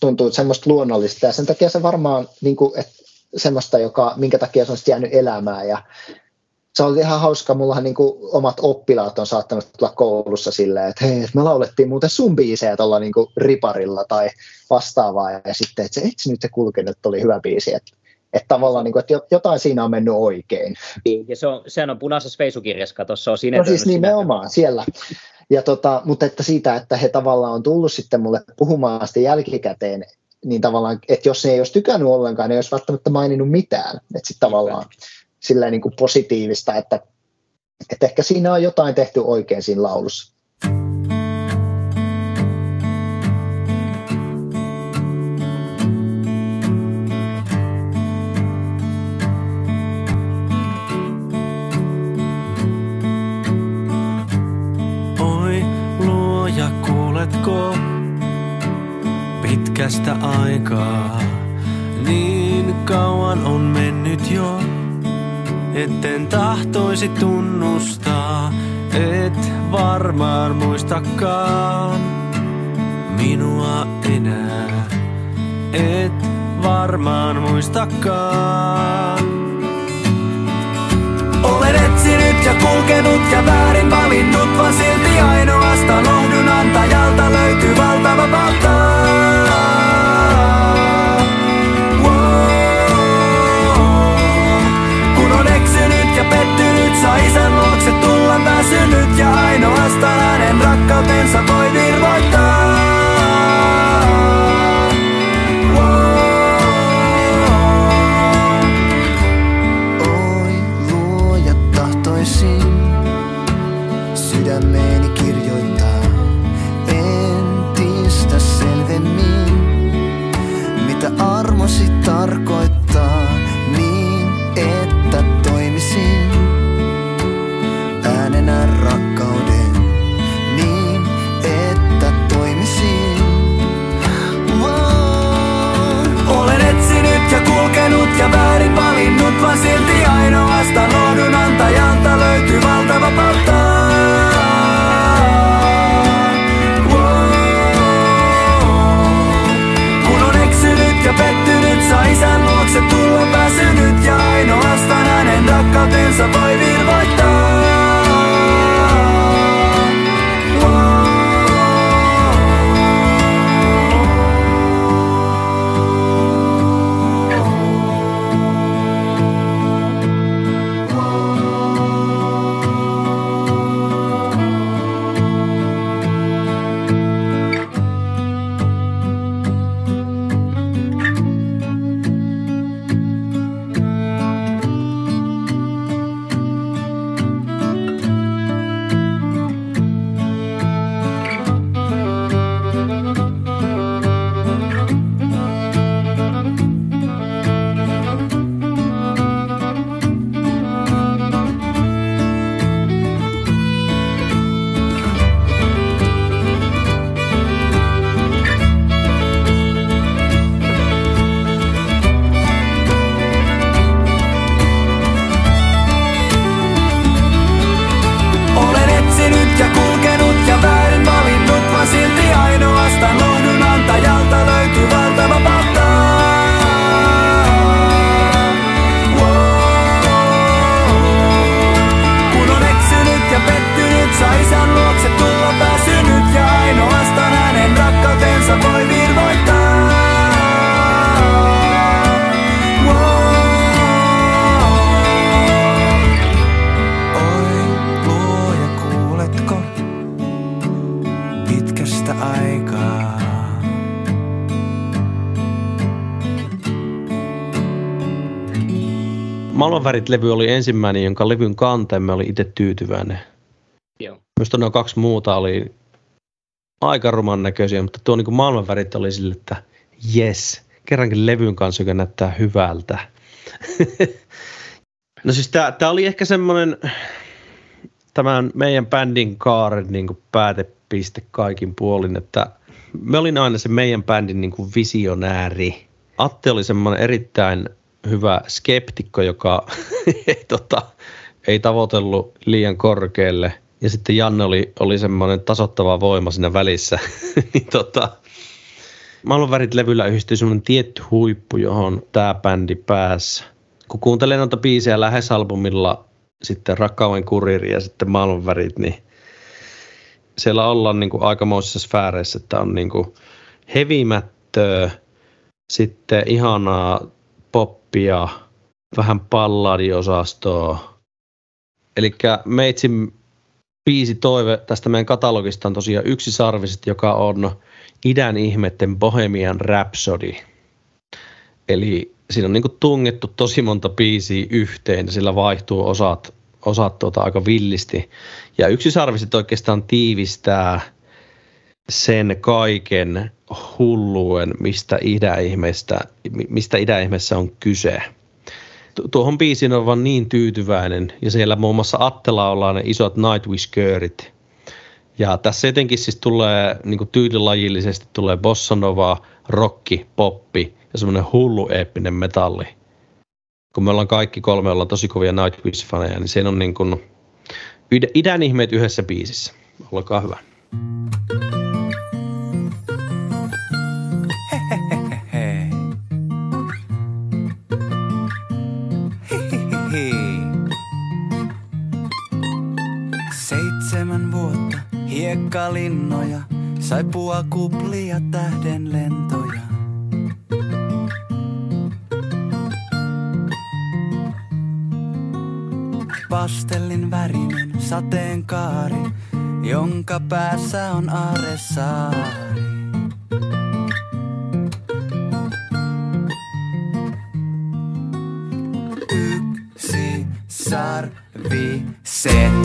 tuntuu semmoista luonnollista. Ja sen takia se varmaan niin kuin, että semmoista, joka, minkä takia se on jäänyt elämään. Ja se oli ihan hauska, mullahan niin kuin omat oppilaat on saattanut tulla koulussa silleen, että hei, me laulettiin muuten sun biisejä tuolla niin riparilla tai vastaavaa. Ja sitten, että se etsi nyt kulkenut oli hyvä biisi, että että tavallaan, niin kuin, että jotain siinä on mennyt oikein. Niin, ja se on, sehän on punaisessa Facebookirjassa, tuossa on siinä. No siis nimenomaan, siellä. Ja tota, mutta että siitä, että he tavallaan on tullut sitten mulle puhumaan sitten jälkikäteen, niin tavallaan, että jos ne ei olisi tykännyt ollenkaan, ne ei olisi välttämättä maininnut mitään. Että sitten tavallaan sillä niin kuin positiivista, että, että ehkä siinä on jotain tehty oikein siinä laulussa. Kuuletko pitkästä aikaa? Niin kauan on mennyt jo, etten tahtoisi tunnustaa, et varmaan muistakaan minua enää. Et varmaan muistakaan. Olen etsinyt ja kulkenut ja väärin valinnut, vaan silti ainoasta lohdun antajalta löytyy Maailmanvärit-levy oli ensimmäinen, jonka levyn kanteen mä olin itse tyytyväinen. Joo. Myös nuo kaksi muuta oli aika ruman näköisiä, mutta tuo niin maailmanvärit oli sille, että yes, kerrankin levyn kanssa, joka näyttää hyvältä. [LAUGHS] no siis tää, oli ehkä semmoinen tämän meidän bändin kaaren niin päätepiste kaikin puolin, että me olin aina se meidän bändin niin visionääri. Atte oli semmoinen erittäin hyvä skeptikko, joka [LAUGHS] ei, tota, ei tavoitellut liian korkealle. Ja sitten Janne oli, oli semmoinen tasottava voima siinä välissä. [LAUGHS] niin tota, Maailmanvärit-levyllä yhdistyi semmoinen tietty huippu, johon tämä bändi pääsi. Kun kuuntelee noita biisejä lähes albumilla, sitten Rakkauden kuriri ja sitten Maailmanvärit, niin siellä ollaan niin kuin aikamoisissa sfääreissä, että on niin kuin hevimättöä, sitten ihanaa poppia, vähän palladiosastoa. Eli meitsin biisi toive tästä meidän katalogista on tosiaan yksi sarviset, joka on idän ihmetten Bohemian Rhapsody. Eli siinä on niin tungettu tosi monta biisiä yhteen sillä vaihtuu osat, osat tuota aika villisti. Ja yksi sarviset oikeastaan tiivistää sen kaiken hulluuden, mistä idäihmeestä, mistä idäihmeessä on kyse. Tuohon biisiin on vaan niin tyytyväinen ja siellä muun muassa Attela ollaan ne isot Nightwish-köörit. Ja tässä etenkin siis tulee niin tyylilajillisesti tulee bossanova, rocki, poppi ja semmoinen hullu eeppinen metalli. Kun me ollaan kaikki kolme ollaan tosi kovia Nightwish-faneja, niin siinä on niin kuin idän ihmeet yhdessä biisissä. Olkaa hyvä. Hiekkalinnoja, saipua kuplia tähden lentoja. Pastellin värinen sateenkaari, jonka päässä on aresaari. Yksi sarvi set.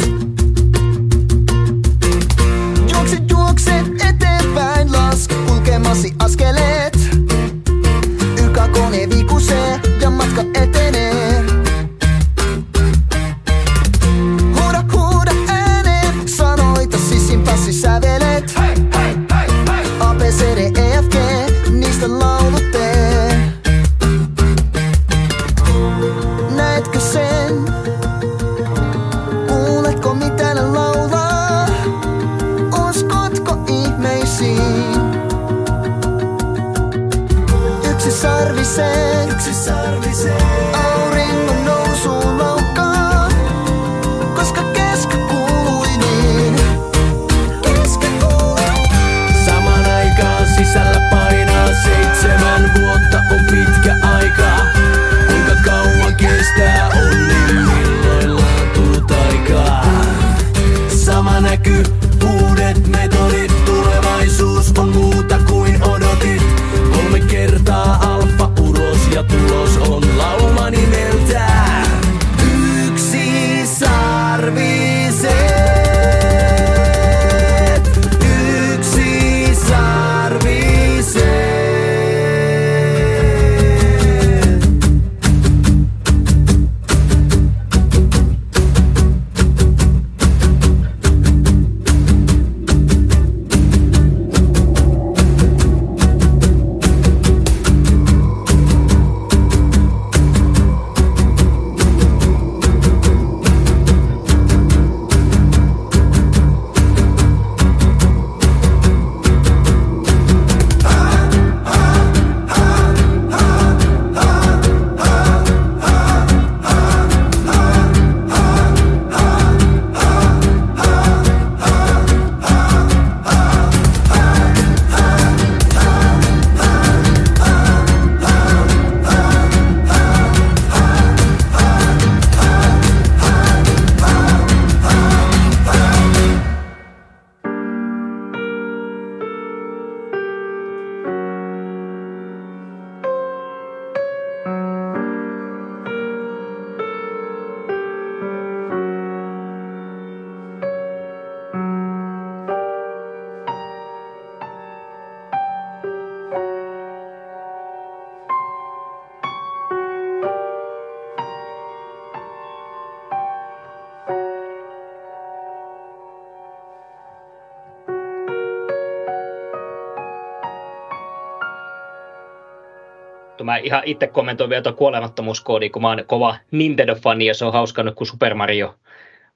Mä ihan itse kommentoin vielä tuon kuolemattomuuskoodia, kun mä oon kova Nintendo-fani ja se on hauska nyt, kun Super Mario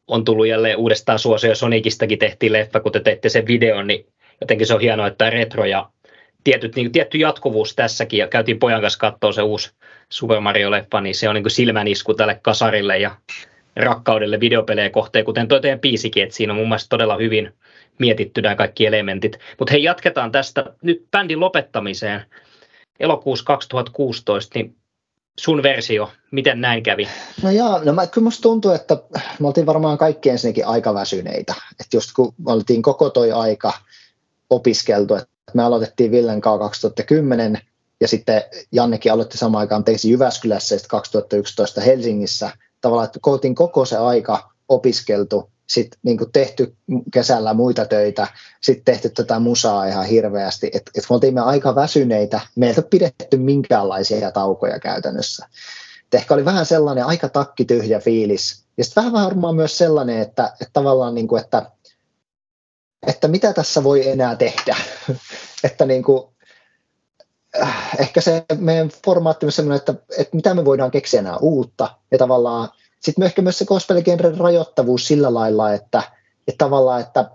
on tullut jälleen uudestaan suosio. Sonicistakin tehtiin leffa, kun te teitte sen videon, niin jotenkin se on hienoa, että retro ja tietyt, niin tietty jatkuvuus tässäkin. Ja käytiin pojan kanssa katsoa se uusi Super Mario-leffa, niin se on niin silmänisku tälle kasarille ja rakkaudelle videopelejä kohteen, kuten tuo teidän biisikin, että siinä on mun mielestä todella hyvin mietitty nämä kaikki elementit. Mutta hei, jatketaan tästä nyt bändin lopettamiseen. Elokuussa 2016, niin sun versio, miten näin kävi? No joo, no mä, kyllä musta tuntuu, että me oltiin varmaan kaikki ensinnäkin aika väsyneitä. Että just kun me oltiin koko toi aika opiskeltu, että me aloitettiin Villen kanssa 2010 ja sitten Jannekin aloitti samaan aikaan teisi Jyväskylässä ja 2011 Helsingissä. Tavallaan, että koko se aika opiskeltu sitten niin tehty kesällä muita töitä, sitten tehty tätä musaa ihan hirveästi, että et me oltiin me aika väsyneitä, meiltä pidetty minkäänlaisia taukoja käytännössä. Et ehkä oli vähän sellainen aika takkityhjä fiilis, ja sitten vähän varmaan myös sellainen, että, että tavallaan niin kuin, että, että mitä tässä voi enää tehdä, [LAUGHS] että niin kuin, äh, ehkä se meidän formaatti on sellainen, että, että mitä me voidaan keksiä enää uutta, ja tavallaan sitten ehkä myös se gospel-genren rajoittavuus sillä lailla, että, että tavallaan, että,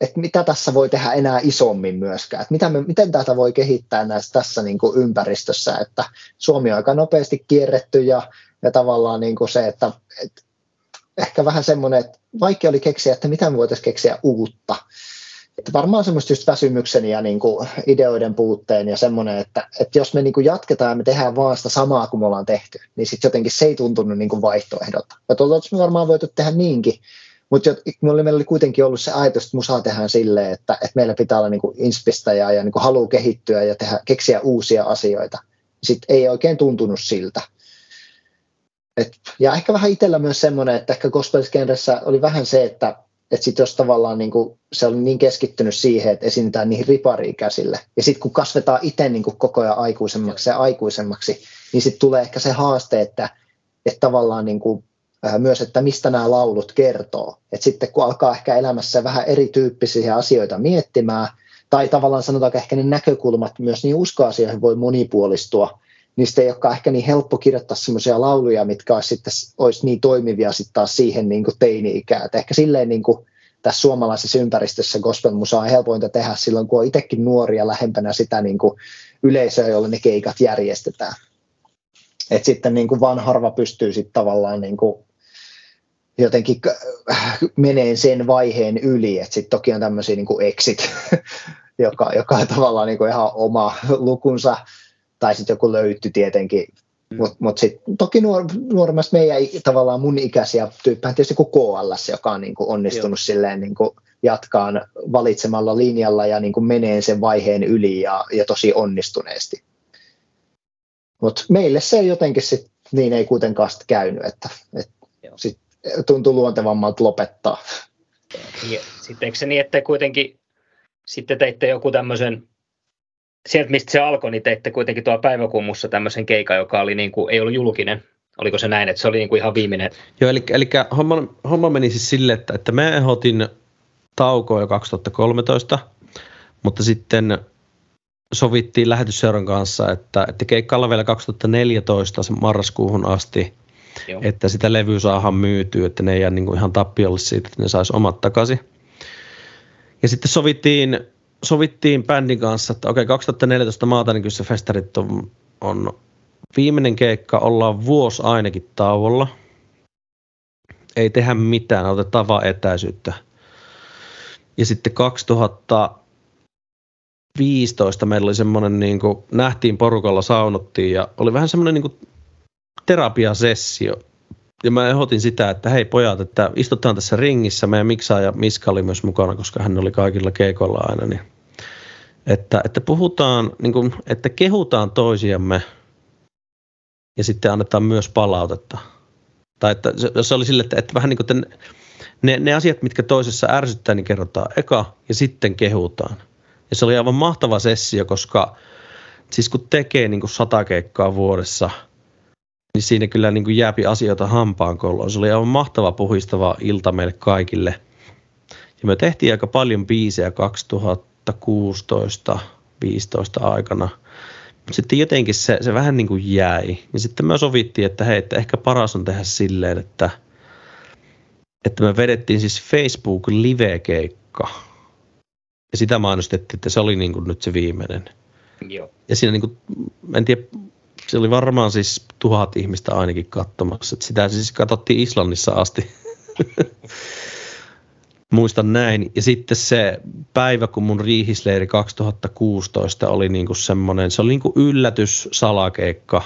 että mitä tässä voi tehdä enää isommin myöskään, että mitä me, miten tätä voi kehittää näissä, tässä niin kuin ympäristössä, että Suomi on aika nopeasti kierretty ja, ja tavallaan niin kuin se, että, että ehkä vähän semmoinen, että vaikea oli keksiä, että mitä me voitaisiin keksiä uutta, että varmaan semmoista just väsymyksen ja niin kuin ideoiden puutteen ja semmoinen, että, että jos me niin kuin jatketaan ja me tehdään vaan sitä samaa kuin me ollaan tehty, niin sitten jotenkin se ei tuntunut niin vaihtoehdolta. Että oltaisiin varmaan voitu tehdä niinkin, mutta meillä oli kuitenkin ollut se ajatus, että musaa tehdään silleen, että, että meillä pitää olla niin kuin inspistä ja, ja niin kuin halu kehittyä ja tehdä, keksiä uusia asioita. Sitten ei oikein tuntunut siltä. Et, ja ehkä vähän itsellä myös semmoinen, että ehkä gospel oli vähän se, että että sitten jos tavallaan niin kuin, se on niin keskittynyt siihen, että esiinnytään niihin ripariikäisille, ja sitten kun kasvetaan itse niin kuin koko ajan aikuisemmaksi ja aikuisemmaksi, niin sitten tulee ehkä se haaste, että, että tavallaan niin kuin, äh, myös, että mistä nämä laulut kertoo. Et sitten kun alkaa ehkä elämässä vähän erityyppisiä asioita miettimään, tai tavallaan sanotaanko ehkä ne näkökulmat myös niin uskoasioihin voi monipuolistua, niistä ei olekaan ehkä niin helppo kirjoittaa sellaisia lauluja, mitkä olisi, sitten, olisi niin toimivia sitten taas siihen niin kuin teini-ikään. ehkä silleen niin kuin tässä suomalaisessa ympäristössä gospel-musaa on helpointa tehdä silloin, kun on itsekin nuoria lähempänä sitä niin kuin yleisöä, jolle ne keikat järjestetään. Et sitten niin kuin vaan harva pystyy sitten tavallaan niin kuin jotenkin menee sen vaiheen yli, että sitten toki on tämmöisiä niin exit, [LAUGHS] joka, joka on tavallaan niin kuin ihan oma lukunsa, tai sitten joku löytty tietenkin. Mm. Mutta mut sitten toki nuor, nuoremmasta meidän tavallaan mun ikäisiä tyyppejä tietysti kuin KLS, joka on niin kuin onnistunut Joo. silleen niin kuin jatkaan valitsemalla linjalla ja niin kuin menee sen vaiheen yli ja, ja tosi onnistuneesti. Mutta meille se jotenkin sit, niin ei kuitenkaan sit käynyt, että, että sit tuntuu luontevammalta lopettaa. Sitten eikö se niin, että kuitenkin sitten teitte joku tämmöisen sieltä, mistä se alkoi, niin teitte kuitenkin tuolla päiväkummussa tämmöisen keikan, joka oli niin kuin, ei ollut julkinen. Oliko se näin, että se oli niin kuin ihan viimeinen? Joo, eli, eli homma, homma meni siis sille, että, että mä ehdotin taukoa jo 2013, mutta sitten sovittiin lähetysseuran kanssa, että, että keikkailla vielä 2014 marraskuuhun asti, Joo. että sitä levyä saadaan myytyä, että ne ei jää niin kuin ihan tappiolle siitä, että ne saisi omat takaisin. Ja sitten sovittiin sovittiin bändin kanssa, että okei, 2014 maata, niin kyllä se festarit on, on viimeinen keikka, ollaan vuosi ainakin tauolla. Ei tehdä mitään, otetaan vaan etäisyyttä. Ja sitten 2015 meillä oli semmoinen, niin kuin, nähtiin porukalla, saunottiin ja oli vähän semmoinen niin kuin terapiasessio. Ja mä ehdotin sitä, että hei pojat, että istutaan tässä ringissä. Meidän Miksa ja Miska oli myös mukana, koska hän oli kaikilla keikoilla aina. Niin että, että puhutaan, niin kuin, että kehutaan toisiamme ja sitten annetaan myös palautetta. Tai että se oli sille, että, että vähän niin kuin ne, ne asiat, mitkä toisessa ärsyttää, niin kerrotaan eka ja sitten kehutaan. Ja se oli aivan mahtava sessio, koska siis kun tekee niin kuin sata keikkaa vuodessa, niin siinä kyllä niin kuin jääpi asioita hampaan kolloon. Se oli aivan mahtava puhistava ilta meille kaikille. Ja me tehtiin aika paljon biisejä 2000 2016 15 aikana, sitten jotenkin se, se vähän niin kuin jäi. Ja sitten me sovittiin, että hei, että ehkä paras on tehdä silleen, että, että me vedettiin siis Facebook live-keikka. Ja sitä mainostettiin, että se oli niin kuin nyt se viimeinen. Joo. Ja siinä niin kuin, en tiedä, se oli varmaan siis tuhat ihmistä ainakin katsomassa. Sitä siis katsottiin Islannissa asti. [LAUGHS] Muistan näin. Ja sitten se päivä, kun mun riihisleiri 2016 oli niinku semmoinen, se oli niinku yllätys salakeikka.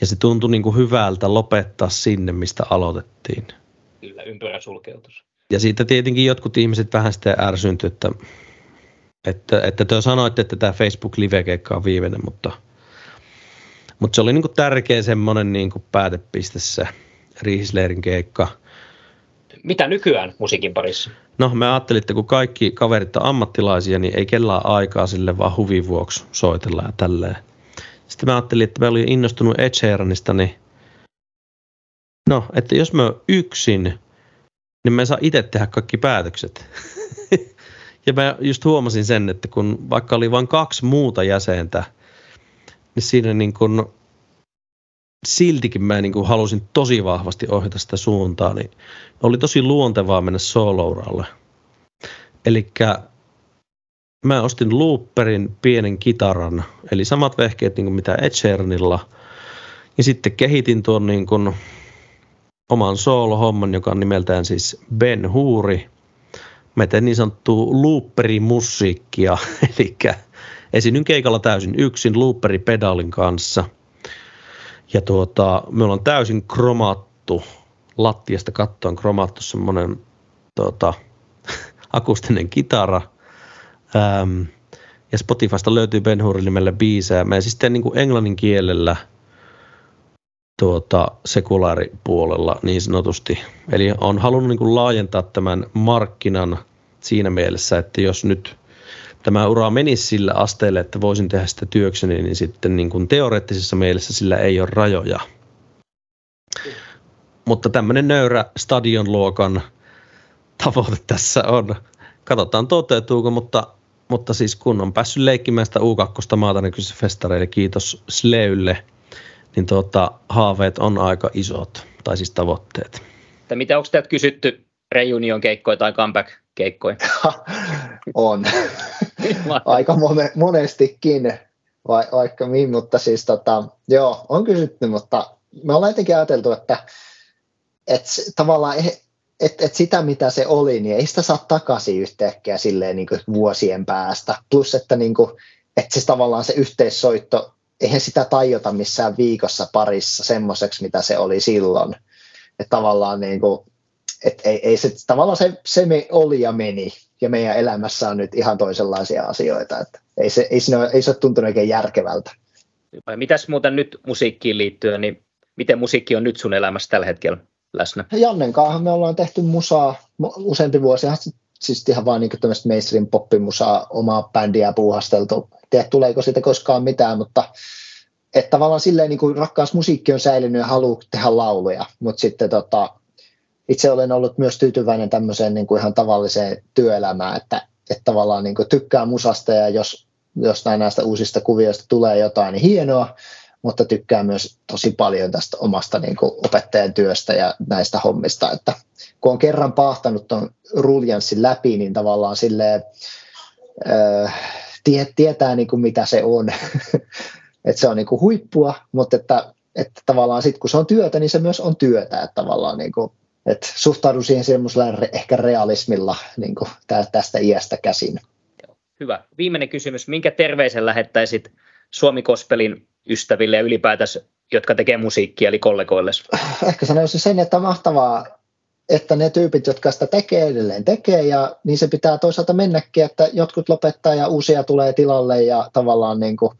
Ja se tuntui niinku hyvältä lopettaa sinne, mistä aloitettiin. Kyllä, ympyrä sulkeutus. Ja siitä tietenkin jotkut ihmiset vähän sitten ärsynty, että, että, että te sanoitte, että tämä Facebook live-keikka on viimeinen, mutta, mutta se oli niinku tärkeä semmoinen niinku päätepiste se riihisleirin keikka – mitä nykyään musiikin parissa? No me ajattelin, että kun kaikki kaverit on ammattilaisia, niin ei kellään aikaa sille vaan huvin vuoksi soitella ja tälleen. Sitten mä ajattelin, että mä olin innostunut Ed Sheeranista, niin no, että jos mä yksin, niin mä saa itse tehdä kaikki päätökset. [LAUGHS] ja mä just huomasin sen, että kun vaikka oli vain kaksi muuta jäsentä, niin siinä niin kun siltikin mä niin kuin halusin tosi vahvasti ohjata sitä suuntaa, niin oli tosi luontevaa mennä solouralle. Eli mä ostin looperin pienen kitaran, eli samat vehkeet niin kuin mitä Ed Sheeranilla, ja sitten kehitin tuon niin kuin oman soolohomman, joka on nimeltään siis Ben Huuri. Mä tein niin sanottua looperimusiikkia, [LAUGHS] eli esiinnyn keikalla täysin yksin looperipedaalin kanssa – ja tuota, me ollaan täysin kromattu, lattiasta kattoon kromattu semmoinen tuota, [LAUGHS] akustinen kitara. Ähm, ja Spotifysta löytyy Ben Hurin nimellä biisejä. Mä siis teen niin kuin englannin kielellä tuota, sekulaaripuolella niin sanotusti. Eli on halunnut niin kuin laajentaa tämän markkinan siinä mielessä, että jos nyt tämä ura menisi sillä asteelle, että voisin tehdä sitä työkseni, niin sitten niin kuin teoreettisessa mielessä sillä ei ole rajoja. Mutta tämmöinen nöyrä stadionluokan tavoite tässä on. Katsotaan toteutuuko, mutta, mutta siis kun on päässyt leikkimään sitä U2 maata niin festareille, kiitos Sleylle, niin tuota, haaveet on aika isot, tai siis tavoitteet. mitä onko teiltä kysytty reunion keikkoja tai comeback keikkoja? [LAUGHS] on. Aika mone, monestikin, vai, vaikka mihin, mutta siis tota, joo, on kysytty, mutta me ollaan jotenkin ajateltu, että et, tavallaan et, et sitä, mitä se oli, niin ei sitä saa takaisin yhtäkkiä silleen niin kuin vuosien päästä. Plus, että, niin kuin, että se tavallaan se yhteissoitto, eihän sitä tajota missään viikossa parissa semmoiseksi, mitä se oli silloin. Että tavallaan niin kuin, et ei, ei se, tavallaan se, se me oli ja meni, ja meidän elämässä on nyt ihan toisenlaisia asioita. Että ei, se, ei, siinä ole, ei se ole tuntunut oikein järkevältä. Mitäs muuten nyt musiikkiin liittyen, niin miten musiikki on nyt sun elämässä tällä hetkellä läsnä? Jannen kanssa me ollaan tehty musaa useampi vuosi, siis ihan vaan niin tämmöistä mainstream poppimusaa, omaa bändiä puuhasteltu. Tiedä, tuleeko siitä koskaan mitään, mutta että tavallaan silleen niin kuin rakkaus musiikki on säilynyt ja haluaa tehdä lauluja, mutta sitten tota, itse olen ollut myös tyytyväinen tämmöiseen niin kuin ihan tavalliseen työelämään, että, että tavallaan niin kuin tykkää musasta ja jos jostain näistä uusista kuvioista tulee jotain, niin hienoa, mutta tykkää myös tosi paljon tästä omasta niin kuin opettajan työstä ja näistä hommista, että kun on kerran pahtanut tuon ruljanssin läpi, niin tavallaan silleen, äh, tie, tietää niin kuin mitä se on, [LAUGHS] että se on niin kuin huippua, mutta että, että tavallaan sitten kun se on työtä, niin se myös on työtä, että tavallaan niin kuin et suhtaudun siihen semmoisella ehkä realismilla niin kuin tästä iästä käsin. Hyvä. Viimeinen kysymys. Minkä terveisen lähettäisit Suomi Kospelin ystäville ja ylipäätänsä, jotka tekee musiikkia, eli kollegoille? [LAUGHS] Ehkä sanoisin sen, että mahtavaa, että ne tyypit, jotka sitä tekee, edelleen tekee, ja niin se pitää toisaalta mennäkin, että jotkut lopettaa ja uusia tulee tilalle, ja tavallaan niin kuin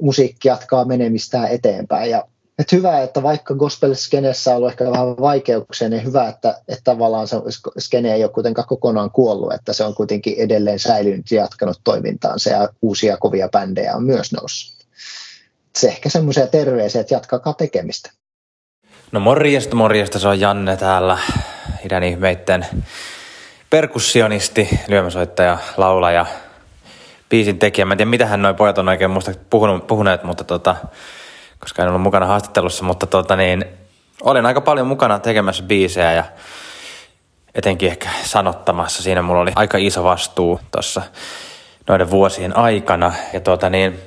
musiikki jatkaa menemistään eteenpäin. Ja että hyvä, että vaikka gospel-skenessä on ollut ehkä vähän vaikeuksia, niin hyvä, että, että tavallaan se skene ei ole kuitenkaan kokonaan kuollut, että se on kuitenkin edelleen säilynyt ja jatkanut toimintaansa ja uusia kovia bändejä on myös noussut. Se ehkä semmoisia terveisiä, että jatkakaa tekemistä. No morjesta, morjesta, se on Janne täällä, idän ihmeitten perkussionisti, lyömäsoittaja, laulaja, biisin tekijä. Mä en tiedä, mitähän noi pojat on oikein muista puhunut, puhuneet, mutta tota, koska en ollut mukana haastattelussa, mutta tota niin, olin aika paljon mukana tekemässä biisejä ja etenkin ehkä sanottamassa. Siinä mulla oli aika iso vastuu tuossa noiden vuosien aikana. Ja tuota niin,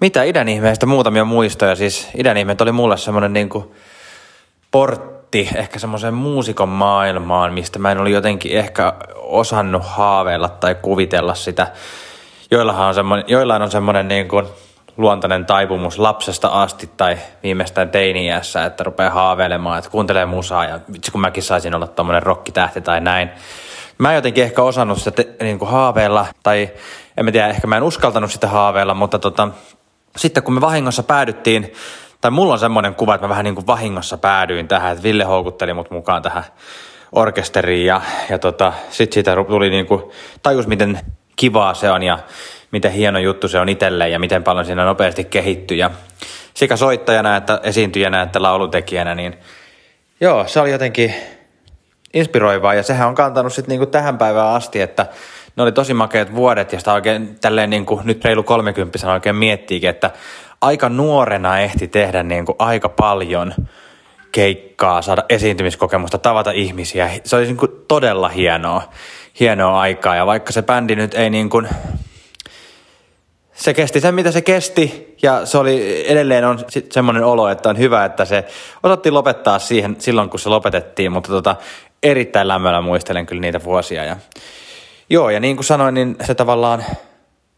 mitä idän ihmeestä muutamia muistoja. Siis idän ihmeet oli mulle semmoinen niinku portti ehkä semmoiseen muusikon maailmaan, mistä mä en oli jotenkin ehkä osannut haaveilla tai kuvitella sitä. Joillahan on semmoinen, joillain on semmoinen niin kuin luontainen taipumus lapsesta asti tai viimeistään teini-iässä, että rupeaa haaveilemaan, että kuuntelee musaa ja vitsi kun mäkin saisin olla tommonen rokkitähti tai näin. Mä en jotenkin ehkä osannut sitä te, niin kuin haaveilla tai en mä tiedä, ehkä mä en uskaltanut sitä haaveilla, mutta tota, sitten kun me vahingossa päädyttiin, tai mulla on semmoinen kuva, että mä vähän niin kuin vahingossa päädyin tähän, että Ville houkutteli mut mukaan tähän orkesteriin ja, ja tota, sitten siitä tuli niin kuin, tajus miten kivaa se on ja miten hieno juttu se on itselleen ja miten paljon siinä nopeasti kehittyy. Ja sekä soittajana että esiintyjänä että laulutekijänä, niin joo, se oli jotenkin inspiroivaa ja sehän on kantanut sitten niinku tähän päivään asti, että ne oli tosi makeat vuodet ja sitä oikein tälleen niinku, nyt reilu 30 oikein miettiikin, että aika nuorena ehti tehdä niinku aika paljon keikkaa, saada esiintymiskokemusta, tavata ihmisiä. Se oli niinku todella hienoa, hienoa aikaa ja vaikka se bändi nyt ei niin kuin se kesti sen, mitä se kesti, ja se oli edelleen on semmoinen olo, että on hyvä, että se osattiin lopettaa siihen silloin, kun se lopetettiin, mutta tota, erittäin lämmöllä muistelen kyllä niitä vuosia. Ja, joo, ja niin kuin sanoin, niin se tavallaan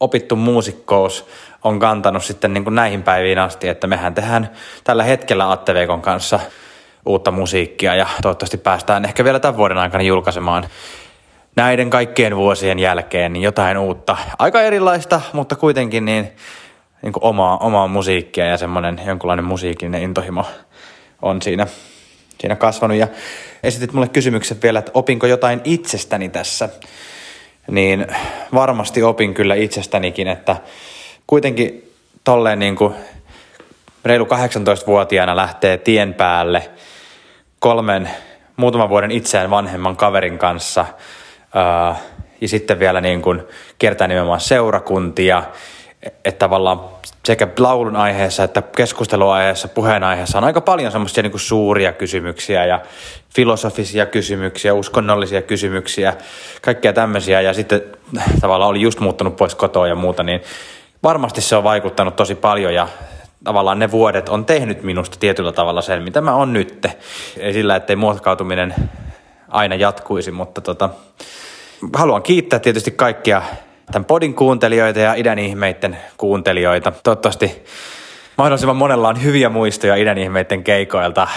opittu muusikkous on kantanut sitten niin kuin näihin päiviin asti, että mehän tehdään tällä hetkellä Atteveikon kanssa uutta musiikkia ja toivottavasti päästään ehkä vielä tämän vuoden aikana julkaisemaan näiden kaikkien vuosien jälkeen niin jotain uutta. Aika erilaista, mutta kuitenkin niin, niin kuin omaa, omaa musiikkia ja semmoinen jonkunlainen musiikillinen intohimo on siinä, siinä kasvanut. Ja esitit mulle kysymykset vielä, että opinko jotain itsestäni tässä. Niin varmasti opin kyllä itsestänikin, että kuitenkin tolleen niin kuin reilu 18-vuotiaana lähtee tien päälle kolmen muutaman vuoden itseään vanhemman kaverin kanssa – ja sitten vielä niin kuin kiertää nimenomaan seurakuntia, että tavallaan sekä laulun aiheessa että keskusteluaiheessa, puheenaiheessa on aika paljon semmoisia niin suuria kysymyksiä ja filosofisia kysymyksiä, uskonnollisia kysymyksiä, kaikkea tämmöisiä ja sitten tavallaan oli just muuttunut pois kotoa ja muuta, niin varmasti se on vaikuttanut tosi paljon ja tavallaan ne vuodet on tehnyt minusta tietyllä tavalla sen, mitä mä oon nytte. Ei sillä, ettei muokkautuminen aina jatkuisi, mutta tota, haluan kiittää tietysti kaikkia tämän podin kuuntelijoita ja idän ihmeiden kuuntelijoita. Toivottavasti mahdollisimman monella on hyviä muistoja idän ihmeiden keikoilta,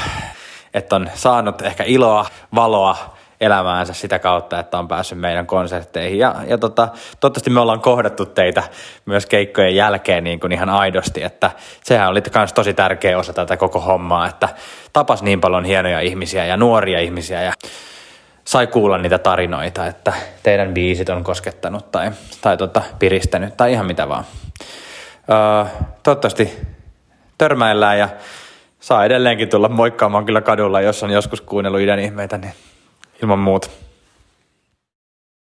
että on saanut ehkä iloa, valoa elämäänsä sitä kautta, että on päässyt meidän konsertteihin. Ja, ja tota, toivottavasti me ollaan kohdattu teitä myös keikkojen jälkeen niin kuin ihan aidosti, että sehän oli myös tosi tärkeä osa tätä koko hommaa, että tapas niin paljon hienoja ihmisiä ja nuoria ihmisiä ja sai kuulla niitä tarinoita, että teidän biisit on koskettanut tai, tai tota, piristänyt tai ihan mitä vaan. Öö, toivottavasti törmäillään ja saa edelleenkin tulla moikkaamaan kyllä kadulla, jos on joskus kuunnellut idän ihmeitä, niin ilman muuta.